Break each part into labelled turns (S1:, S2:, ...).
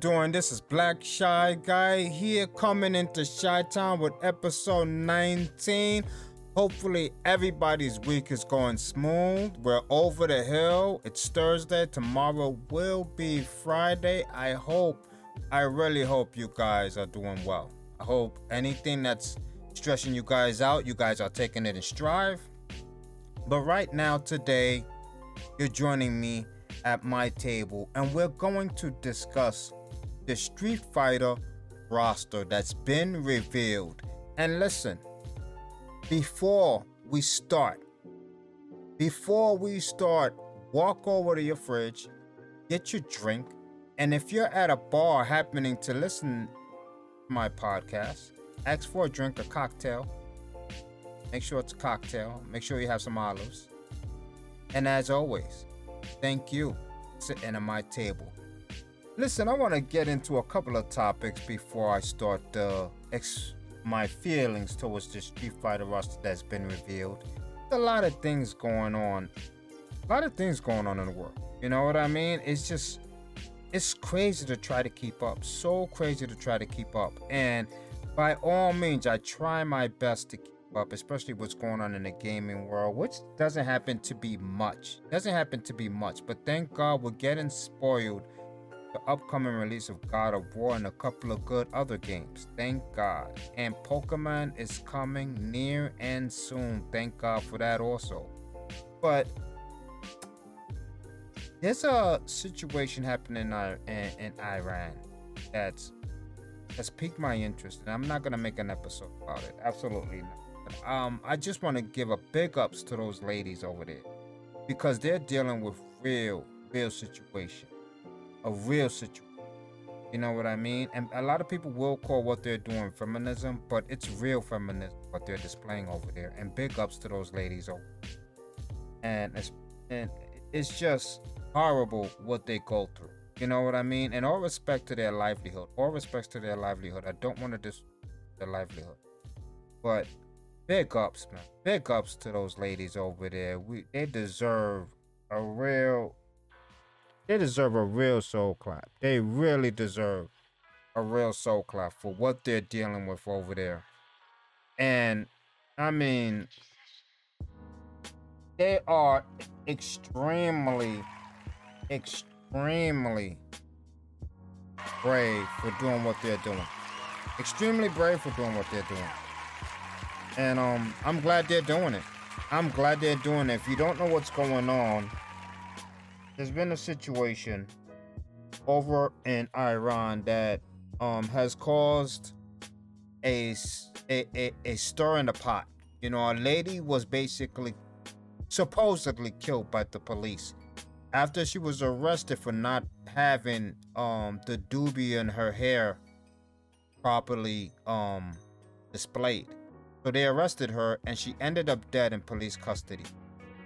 S1: doing? This is Black Shy Guy here coming into Shy Town with episode 19. Hopefully everybody's week is going smooth. We're over the hill. It's Thursday. Tomorrow will be Friday. I hope, I really hope you guys are doing well. I hope anything that's stressing you guys out, you guys are taking it in stride. But right now, today, you're joining me at my table, and we're going to discuss the Street Fighter roster that's been revealed. And listen, before we start, before we start, walk over to your fridge, get your drink, and if you're at a bar happening to listen to my podcast, ask for a drink, a cocktail. Make sure it's a cocktail. Make sure you have some olives. And as always, Thank you sitting at my table. Listen, I want to get into a couple of topics before I start uh, ex- my feelings towards the Street Fighter roster that's been revealed. a lot of things going on. A lot of things going on in the world. You know what I mean? It's just, it's crazy to try to keep up. So crazy to try to keep up. And by all means, I try my best to keep up, especially what's going on in the gaming world, which doesn't happen to be much. Doesn't happen to be much, but thank God we're getting spoiled. The upcoming release of God of War and a couple of good other games. Thank God. And Pokemon is coming near and soon. Thank God for that also. But there's a situation happening in, in Iran that's has piqued my interest, and I'm not gonna make an episode about it. Absolutely not um, I just want to give a big ups to those ladies over there because they're dealing with real, real situation, a real situation. You know what I mean? And a lot of people will call what they're doing feminism, but it's real feminism what they're displaying over there. And big ups to those ladies over. And it's and it's just horrible what they go through. You know what I mean? And all respect to their livelihood. All respect to their livelihood. I don't want to dis their livelihood. But big ups, man. Big ups to those ladies over there. We they deserve a real they deserve a real soul clap. They really deserve a real soul clap for what they're dealing with over there. And I mean they are extremely extremely brave for doing what they're doing. Extremely brave for doing what they're doing and um, I'm glad they're doing it. I'm glad they're doing it. If you don't know what's going on, there's been a situation over in Iran that um has caused a a, a, a stir in the pot. You know, a lady was basically supposedly killed by the police after she was arrested for not having um the doobie in her hair properly um displayed. So they arrested her and she ended up dead in police custody.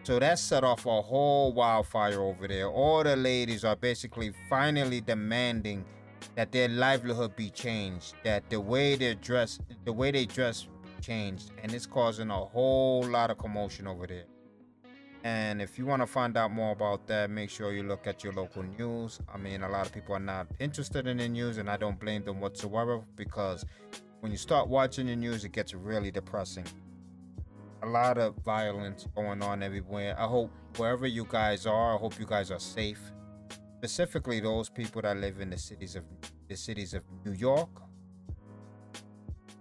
S1: So that set off a whole wildfire over there. All the ladies are basically finally demanding that their livelihood be changed, that the way they dress, the way they dress changed, and it's causing a whole lot of commotion over there. And if you want to find out more about that, make sure you look at your local news. I mean, a lot of people are not interested in the news, and I don't blame them whatsoever because when you start watching the news, it gets really depressing. A lot of violence going on everywhere. I hope wherever you guys are, I hope you guys are safe. Specifically, those people that live in the cities of the cities of New York,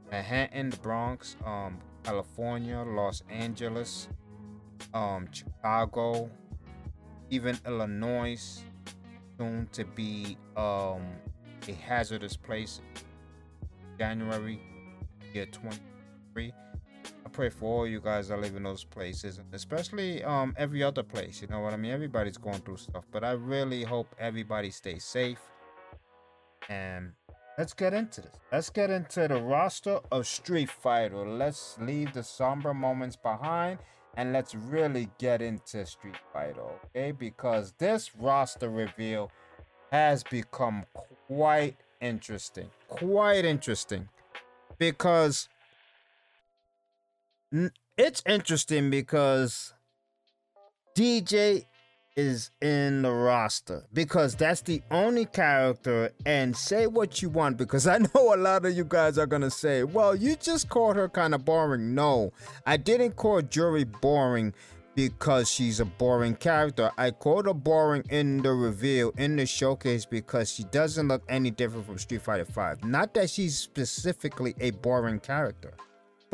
S1: Manhattan, the Bronx, um, California, Los Angeles, um, Chicago, even Illinois, soon to be um, a hazardous place January year 23. Pray for all you guys that live in those places, especially um every other place. You know what I mean? Everybody's going through stuff, but I really hope everybody stays safe. And let's get into this. Let's get into the roster of Street Fighter. Let's leave the somber moments behind and let's really get into Street Fighter, okay? Because this roster reveal has become quite interesting. Quite interesting. Because it's interesting because DJ is in the roster because that's the only character. And say what you want because I know a lot of you guys are gonna say, well, you just called her kind of boring. No, I didn't call Juri boring because she's a boring character. I called her boring in the reveal, in the showcase, because she doesn't look any different from Street Fighter V. Not that she's specifically a boring character.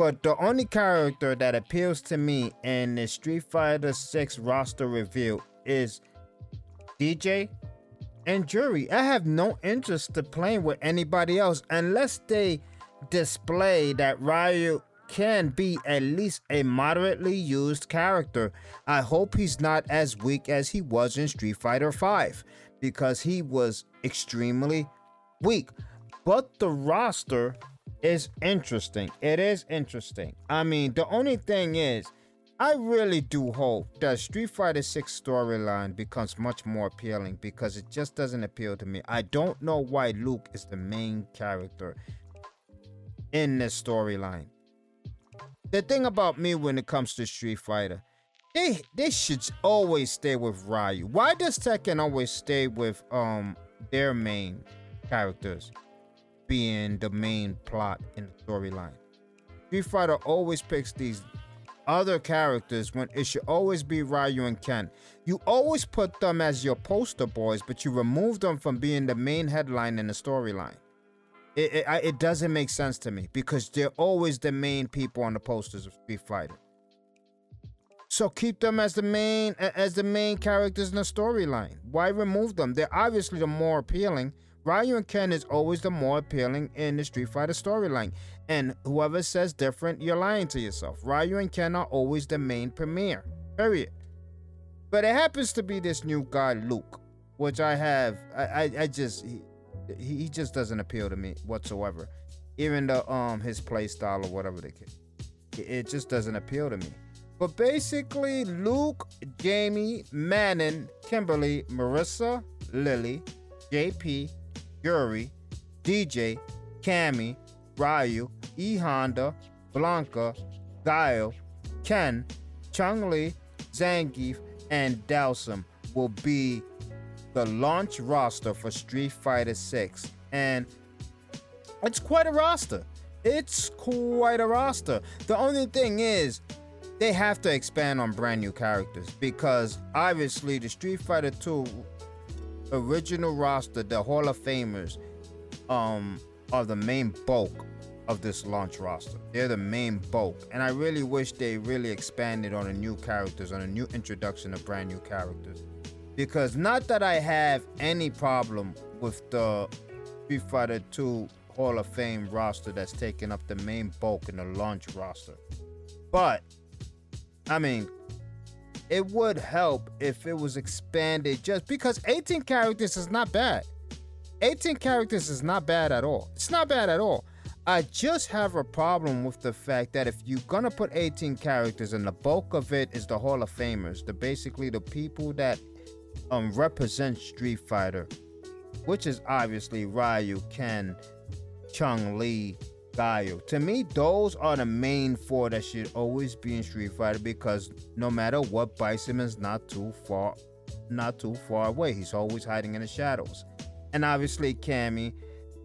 S1: But the only character that appeals to me in the Street Fighter 6 roster reveal is DJ and Juri. I have no interest to playing with anybody else unless they display that Ryu can be at least a moderately used character. I hope he's not as weak as he was in Street Fighter 5 because he was extremely weak. But the roster is interesting. It is interesting. I mean, the only thing is, I really do hope that Street Fighter 6 storyline becomes much more appealing because it just doesn't appeal to me. I don't know why Luke is the main character in this storyline the thing about me when it comes to Street Fighter, they they should always stay with Ryu. Why does Tekken always stay with um their main characters being the main plot in the storyline? Street Fighter always picks these other characters when it should always be Ryu and Ken. You always put them as your poster boys, but you remove them from being the main headline in the storyline. It, it, it doesn't make sense to me because they're always the main people on the posters of Street Fighter. So keep them as the main as the main characters in the storyline. Why remove them? They're obviously the more appealing. Ryu and Ken is always the more appealing in the Street Fighter storyline. And whoever says different, you're lying to yourself. Ryu and Ken are always the main premiere. Period. But it happens to be this new guy, Luke, which I have. I, I, I just he, he just doesn't appeal to me whatsoever. Even the um his play style or whatever can. It, it just doesn't appeal to me. But basically, Luke, Jamie, Manon, Kimberly, Marisa, Lily, JP, Juri, DJ, Cammy, Ryu, E Honda, Blanka, Guile, Ken, Chun Li, Zangief, and Dhalsim will be the launch roster for Street Fighter 6. And it's quite a roster. It's quite a roster. The only thing is, they have to expand on brand new characters because obviously the Street Fighter 2 original roster, the Hall of Famers, um, are the main bulk of this launch roster. They're the main bulk. And I really wish they really expanded on the new characters, on a new introduction of brand new characters because not that I have any problem with the Street Fighter 2 Hall of Fame roster that's taking up the main bulk in the launch roster. But I mean, it would help if it was expanded just because 18 characters is not bad. 18 characters is not bad at all. It's not bad at all. I just have a problem with the fact that if you're gonna put 18 characters and the bulk of it is the Hall of Famers, the basically the people that um represent Street Fighter, which is obviously Ryu, Ken, Chun Li, Guile. To me, those are the main four that should always be in Street Fighter because no matter what, Bison is not too far, not too far away. He's always hiding in the shadows. And obviously, Cammy,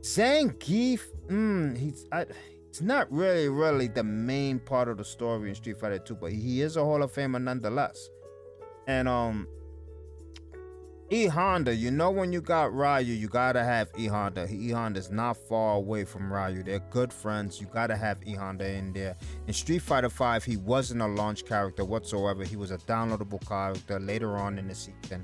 S1: Zangief, mm, he's I, it's not really, really the main part of the story in Street Fighter 2, but he is a Hall of Famer nonetheless. And um, E Honda, you know when you got Ryu, you gotta have E Honda. E Honda's not far away from Ryu. They're good friends. You gotta have E Honda in there. In Street Fighter V, he wasn't a launch character whatsoever. He was a downloadable character later on in the season.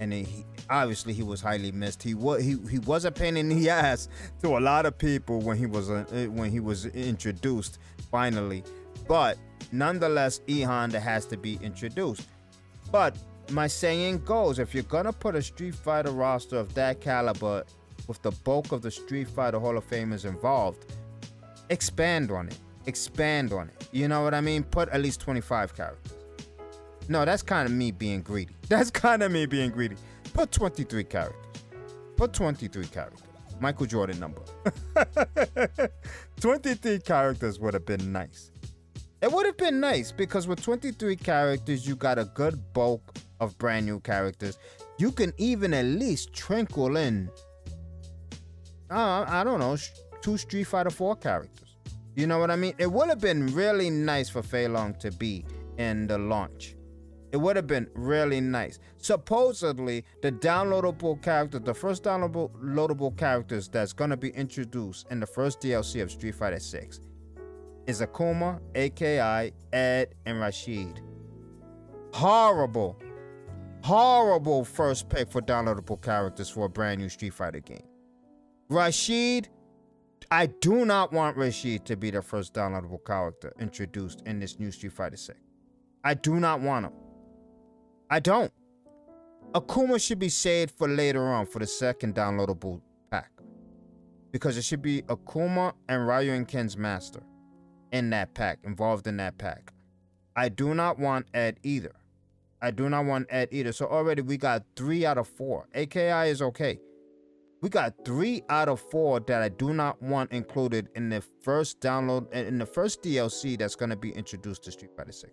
S1: And he, obviously he was highly missed. He was he, he was a pain in the ass to a lot of people when he was uh, when he was introduced finally. But nonetheless, E Honda has to be introduced. But my saying goes if you're gonna put a Street Fighter roster of that caliber with the bulk of the Street Fighter Hall of Famers involved, expand on it. Expand on it. You know what I mean? Put at least 25 characters. No, that's kind of me being greedy. That's kind of me being greedy. Put 23 characters. Put 23 characters. Michael Jordan number. 23 characters would have been nice. It would have been nice because with 23 characters, you got a good bulk of brand new characters, you can even at least trinkle in, uh, I don't know, two Street Fighter 4 characters. You know what I mean? It would have been really nice for Fei Long to be in the launch. It would have been really nice. Supposedly, the downloadable character, the first downloadable characters that's gonna be introduced in the first DLC of Street Fighter 6 is Akuma, AKI, Ed, and Rashid. Horrible, horrible first pick for downloadable characters for a brand new Street Fighter game. Rashid, I do not want Rashid to be the first downloadable character introduced in this new Street Fighter 6. I do not want him. I don't. Akuma should be saved for later on for the second downloadable pack. Because it should be Akuma and Ryu and Ken's master in that pack, involved in that pack. I do not want Ed either. I do not want Ed either. So already we got three out of four. AKI is okay. We got three out of four that I do not want included in the first download in the first DLC that's gonna be introduced to Street Fighter 6.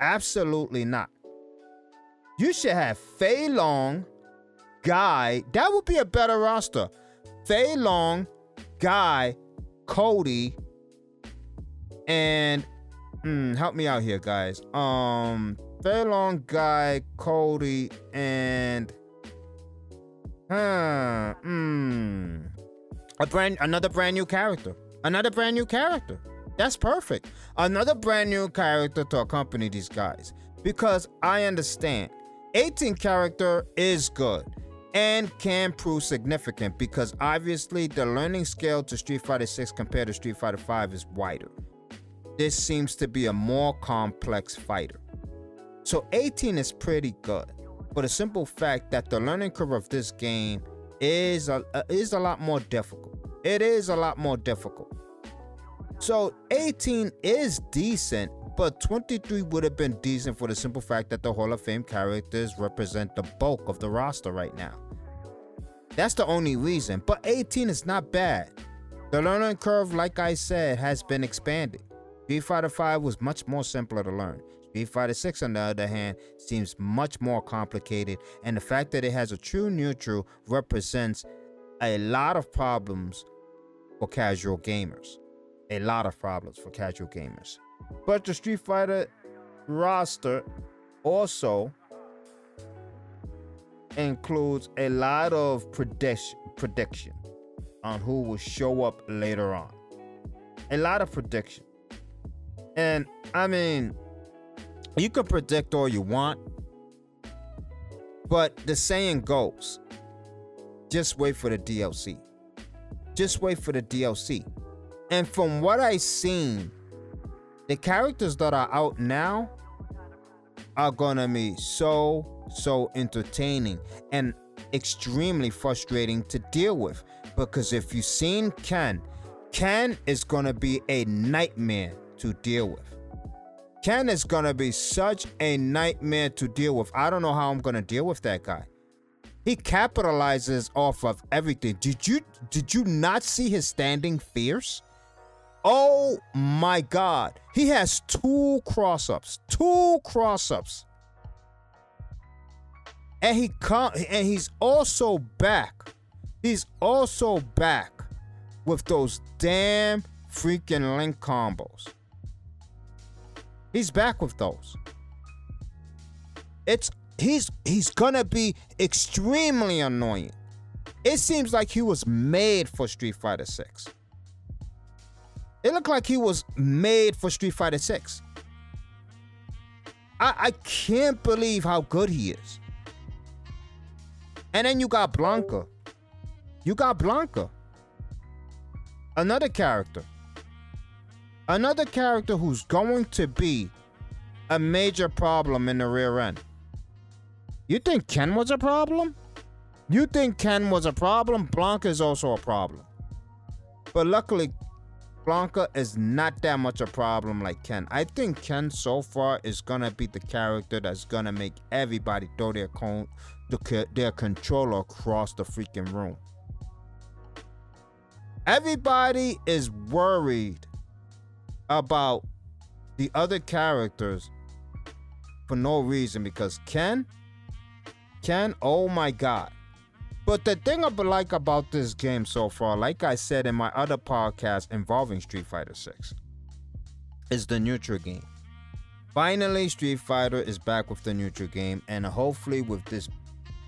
S1: Absolutely not. You should have Fei Long, Guy. That would be a better roster. Fei Long, Guy, Cody, and mm, help me out here, guys. Um, Fei Long, Guy, Cody, and hmm, a brand, another brand new character, another brand new character. That's perfect. Another brand new character to accompany these guys because I understand 18 character is good and can prove significant because obviously the learning scale to Street Fighter 6 compared to Street Fighter 5 is wider. This seems to be a more complex fighter. So 18 is pretty good, but the simple fact that the learning curve of this game is a, uh, is a lot more difficult. It is a lot more difficult. So 18 is decent, but 23 would have been decent for the simple fact that the Hall of Fame characters represent the bulk of the roster right now. That's the only reason, but 18 is not bad. The learning curve, like I said, has been expanded. Street Fighter 5 was much more simpler to learn. Street Fighter 6, on the other hand, seems much more complicated, and the fact that it has a true neutral represents a lot of problems for casual gamers. A lot of problems for casual gamers. But the Street Fighter roster also includes a lot of prediction prediction on who will show up later on. A lot of prediction. And I mean, you can predict all you want, but the saying goes just wait for the DLC. Just wait for the DLC. And from what I've seen, the characters that are out now are gonna be so so entertaining and extremely frustrating to deal with because if you've seen Ken, Ken is gonna be a nightmare to deal with. Ken is gonna be such a nightmare to deal with. I don't know how I'm gonna deal with that guy. He capitalizes off of everything. Did you did you not see his standing fierce? Oh my God. He has two cross ups. Two cross ups. And he come and he's also back. He's also back with those damn freaking link combos. He's back with those. It's he's he's gonna be extremely annoying. It seems like he was made for Street Fighter 6. It looked like he was made for Street Fighter 6. I, I can't believe how good he is. And then you got Blanka. You got Blanka. Another character. Another character who's going to be a major problem in the rear end. You think Ken was a problem? You think Ken was a problem? Blanka is also a problem. But luckily, Blanka is not that much a problem like Ken. I think Ken so far is gonna be the character that's gonna make everybody throw their con- their controller across the freaking room. Everybody is worried about the other characters for no reason because Ken Ken, oh my god. But the thing I like about this game so far, like I said in my other podcast involving Street Fighter 6, is the neutral game. Finally, Street Fighter is back with the neutral game, and hopefully, with this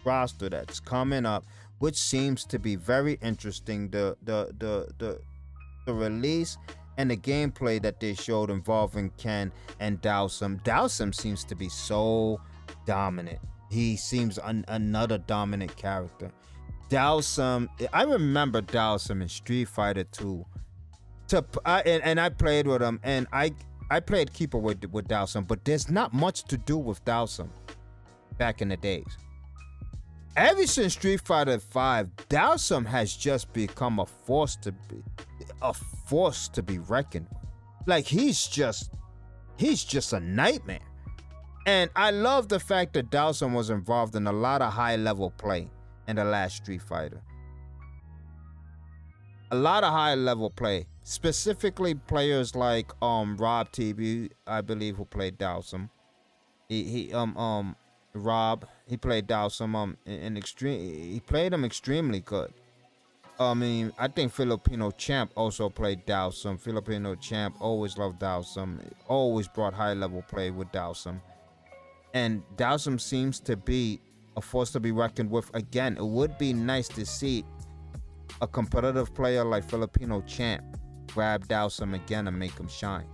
S1: roster that's coming up, which seems to be very interesting, the the the the, the release and the gameplay that they showed involving Ken and Dhalsim. Dhalsim seems to be so dominant. He seems an, another dominant character. Dhalsim, I remember Dhalsim in Street Fighter 2. To I, and, and I played with him, and I I played keeper with with Dhalsim, but there's not much to do with Dhalsim back in the days. Ever since Street Fighter V, Dhalsim has just become a force to be a force to be reckoned with. Like he's just he's just a nightmare. And I love the fact that Dhalsim was involved in a lot of high level play in the last Street Fighter. A lot of high level play, specifically players like um Rob TB, I believe, who played Dhalsim. He he um um Rob he played Dhalsim um in, in extreme he played him extremely good. I mean, I think Filipino Champ also played Dhalsim. Filipino Champ always loved Dhalsim. Always brought high level play with Dhalsim. And Dhalsim seems to be a force to be reckoned with again. It would be nice to see a competitive player like Filipino Champ grab Dhalsim again and make him shine.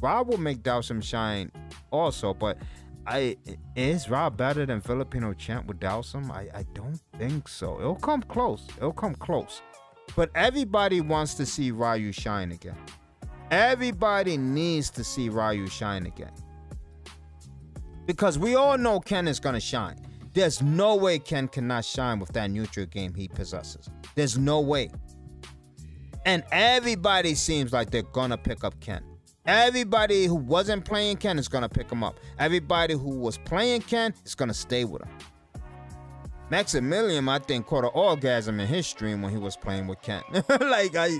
S1: Rob will make Dhalsim shine also, but I is Rob better than Filipino Champ with Dhalsim? I, I don't think so. It'll come close. It'll come close. But everybody wants to see Ryu shine again. Everybody needs to see Ryu shine again. Because we all know Ken is gonna shine. There's no way Ken cannot shine with that neutral game he possesses. There's no way. And everybody seems like they're gonna pick up Ken. Everybody who wasn't playing Ken is gonna pick him up. Everybody who was playing Ken is gonna stay with him. Maximilian, I think, caught an orgasm in his stream when he was playing with Ken. like I,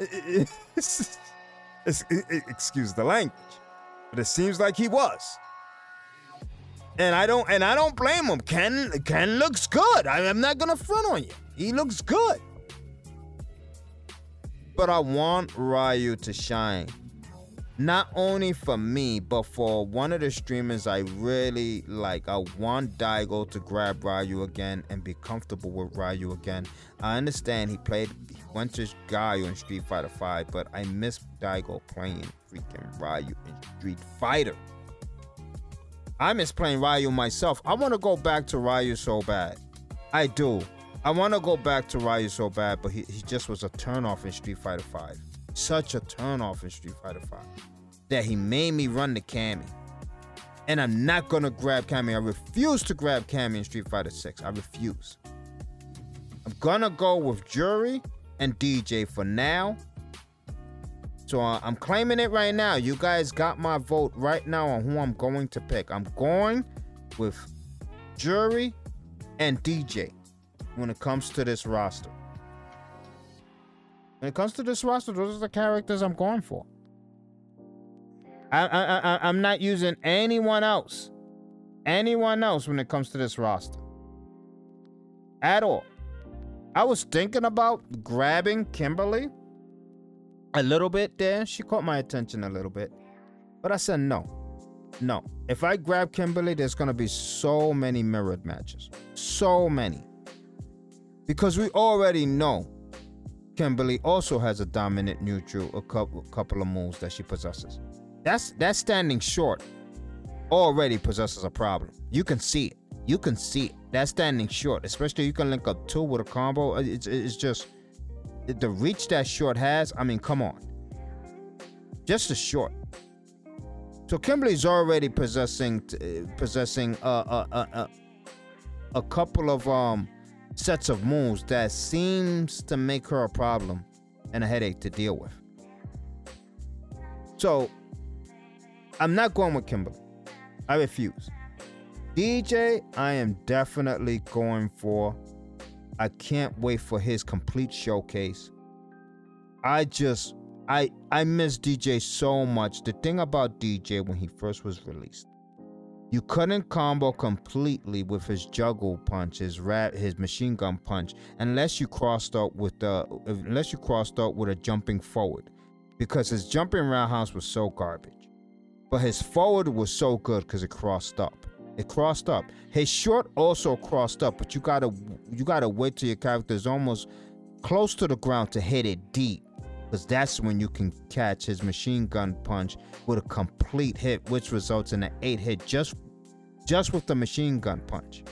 S1: excuse the language, but it seems like he was and I don't and I don't blame him. Ken Ken looks good. I, am not gonna front on you. He looks good. But I want Ryu to shine. Not only for me, but for one of the streamers I really like. I want Daigo to grab Ryu again and be comfortable with Ryu again. I understand he played he went to Guile in Street Fighter 5, but I miss Daigo playing freaking Ryu in Street Fighter. I miss playing Ryu myself. I want to go back to Ryu so bad. I do. I want to go back to Ryu so bad, but he, he just was a turnoff in Street Fighter 5. Such a turnoff in Street Fighter 5 that he made me run the Cammy. And I'm not gonna grab Cammy. I refuse to grab Cammy in Street Fighter 6. I refuse. I'm gonna go with Juri and DJ for now. So uh, I'm claiming it right now. You guys got my vote right now on who I'm going to pick. I'm going with Juri and DJ when it comes to this roster. When it comes to this roster, those are the characters I'm going for. I, I, I, I'm not using anyone else. Anyone else when it comes to this roster. At all. I was thinking about grabbing Kimberly a little bit there. She caught my attention a little bit. But I said no. No. If I grab Kimberly, there's to be so many mirrored matches. So many. Because we already know Kimberly also has a dominant neutral, a couple, couple of moves that she possesses. That's that standing short already possesses a problem. You can see it. You can see it. That standing short, especially you can link up two with a combo. Uh, it's, it's just the reach that short has, I mean, come on. Just a short. So Kimberly's already possessing uh, possessing a, a, a, a couple of um sets of moves that seems to make her a problem and a headache to deal with. So I'm not going with Kimberly. I refuse. DJ, I am definitely going for I can't wait for his complete showcase. I just I I miss DJ so much. The thing about DJ when he first was released, You couldn't combo completely with his juggle punch, his rat, his machine gun punch, unless you crossed up with the unless you crossed out with a jumping forward, because his jumping roundhouse was so garbage, but his forward was so good because it crossed up. It crossed up. His short also crossed up, but you gotta you gotta wait till your character is almost close to the ground to hit it deep because that's when you can catch his machine gun punch with a complete hit, which results in an eight hit just just with the machine gun punch,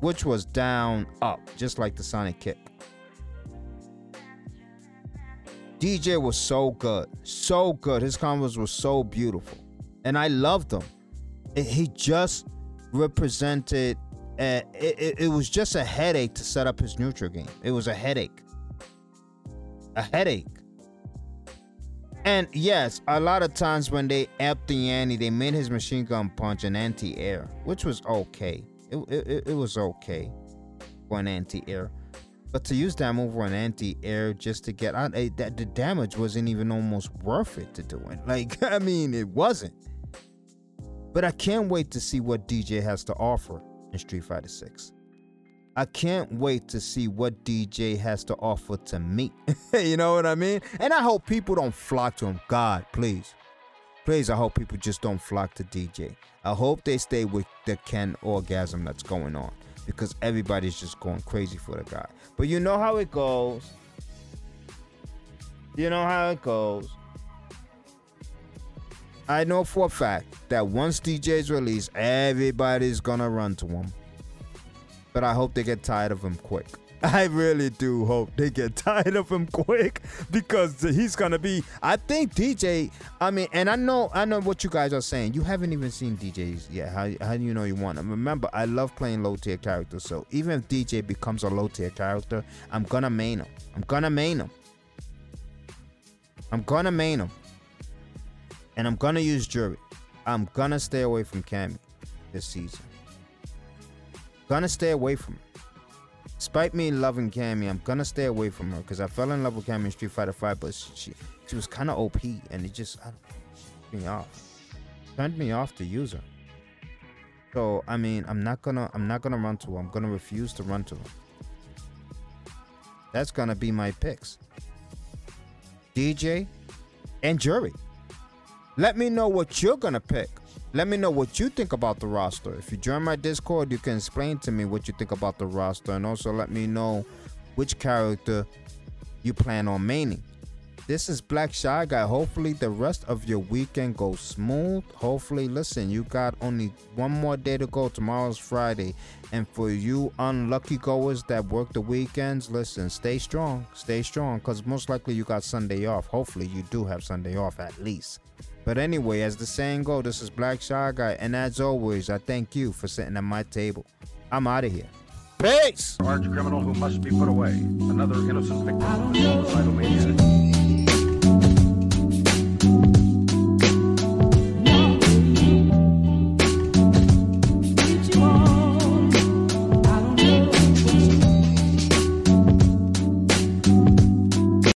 S1: which was down up, just like the Sonic kick. DJ was so good, so good. His combos were so beautiful, and I loved them. He just represented. Uh, it, it, it was just a headache to set up his neutral game. It was a headache a headache. And yes, a lot of times when they upped the ante, they made his machine gun punch an anti-air, which was okay. It, it, it was okay for an anti-air. But to use that move an anti-air just to get out, it, that the damage wasn't even almost worth it to do it. Like, I mean, it wasn't. But I can't wait to see what DJ has to offer in Street Fighter 6. I can't wait to see what DJ has to offer to me. you know what I mean? And I hope people don't flock to him. God, please. Please, I hope people just don't flock to DJ. I hope they stay with the Ken orgasm that's going on because everybody's just going crazy for the guy. But you know how it goes. You know how it goes. I know for a fact that once DJ's released, everybody's gonna run to him but I hope they get tired of him quick. I really do hope they get tired of him quick because he's gonna be. I think DJ. I mean, and I know, I know what you guys are saying. You haven't even seen DJs yet. How how do you know you want them? Remember, I love playing low tier characters. So even if DJ becomes a low tier character, I'm gonna main him. I'm gonna main him. I'm gonna main him, and I'm gonna use Juri. I'm gonna stay away from Cammy this season. Gonna stay away from her. Despite me loving Cammy, I'm gonna stay away from her because I fell in love with Cammy in Street Fighter 5, but she she was kind of OP and it just me off. Turned me off to use her. So I mean, I'm not gonna I'm not gonna run to her. I'm gonna refuse to run to her. That's gonna be my picks. DJ and Juri. Let me know what you're gonna pick. Let me know what you think about the roster. If you join my Discord, you can explain to me what you think about the roster and also let me know which character you plan on maining. This is Black Shy Guy. Hopefully, the rest of your weekend goes smooth. Hopefully, listen, you got only one more day to go. Tomorrow's Friday. And for you unlucky goers that work the weekends, listen, stay strong. Stay strong because most likely you got Sunday off. Hopefully, you do have Sunday off at least. But anyway, as the saying goes, this is Black Shy Guy, and as always, I thank you for sitting at my table. I'm out of here. Peace!
S2: Arch criminal who must be put away. Another innocent victim of suicidal maniac.